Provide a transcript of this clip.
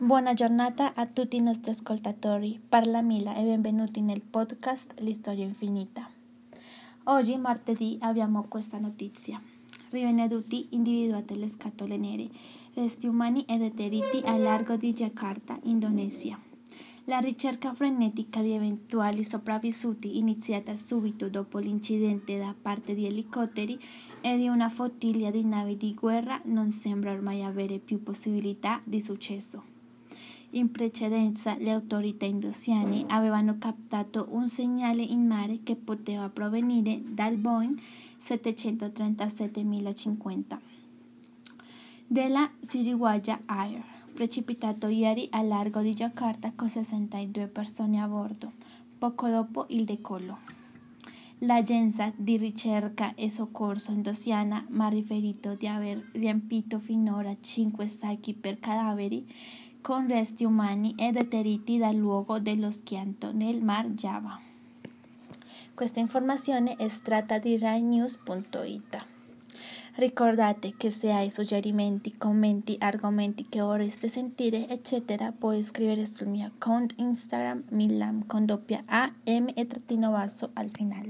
Buona giornata a tutti i nostri ascoltatori. Parla Mila e benvenuti nel podcast L'Istoria Infinita. Oggi, martedì, abbiamo questa notizia. Rinvenuti individuate le scatole nere, resti umani e deteriti al largo di Jakarta, Indonesia. La ricerca frenetica di eventuali sopravvissuti, iniziata subito dopo l'incidente da parte di elicotteri e di una flottiglia di navi di guerra, non sembra ormai avere più possibilità di successo. In precedenza le autorità indosiane avevano captato un segnale in mare che poteva provenire dal Boeing 737-1050 della Siriwaya Air, precipitato ieri al largo di Jakarta con 62 persone a bordo, poco dopo il decollo. L'agenzia di ricerca e soccorso indosiana mi ha riferito di aver riempito finora 5 sacchi per cadaveri con resti umani e deteriti dal luogo dello schianto nel Mar Java. Questa informazione è estratta rainews.it. Ricordate che se hai suggerimenti, commenti, argomenti che vorreste sentire, eccetera, puoi scrivere sul mio account Instagram Millam con doppia A, M e trattino basso al finale.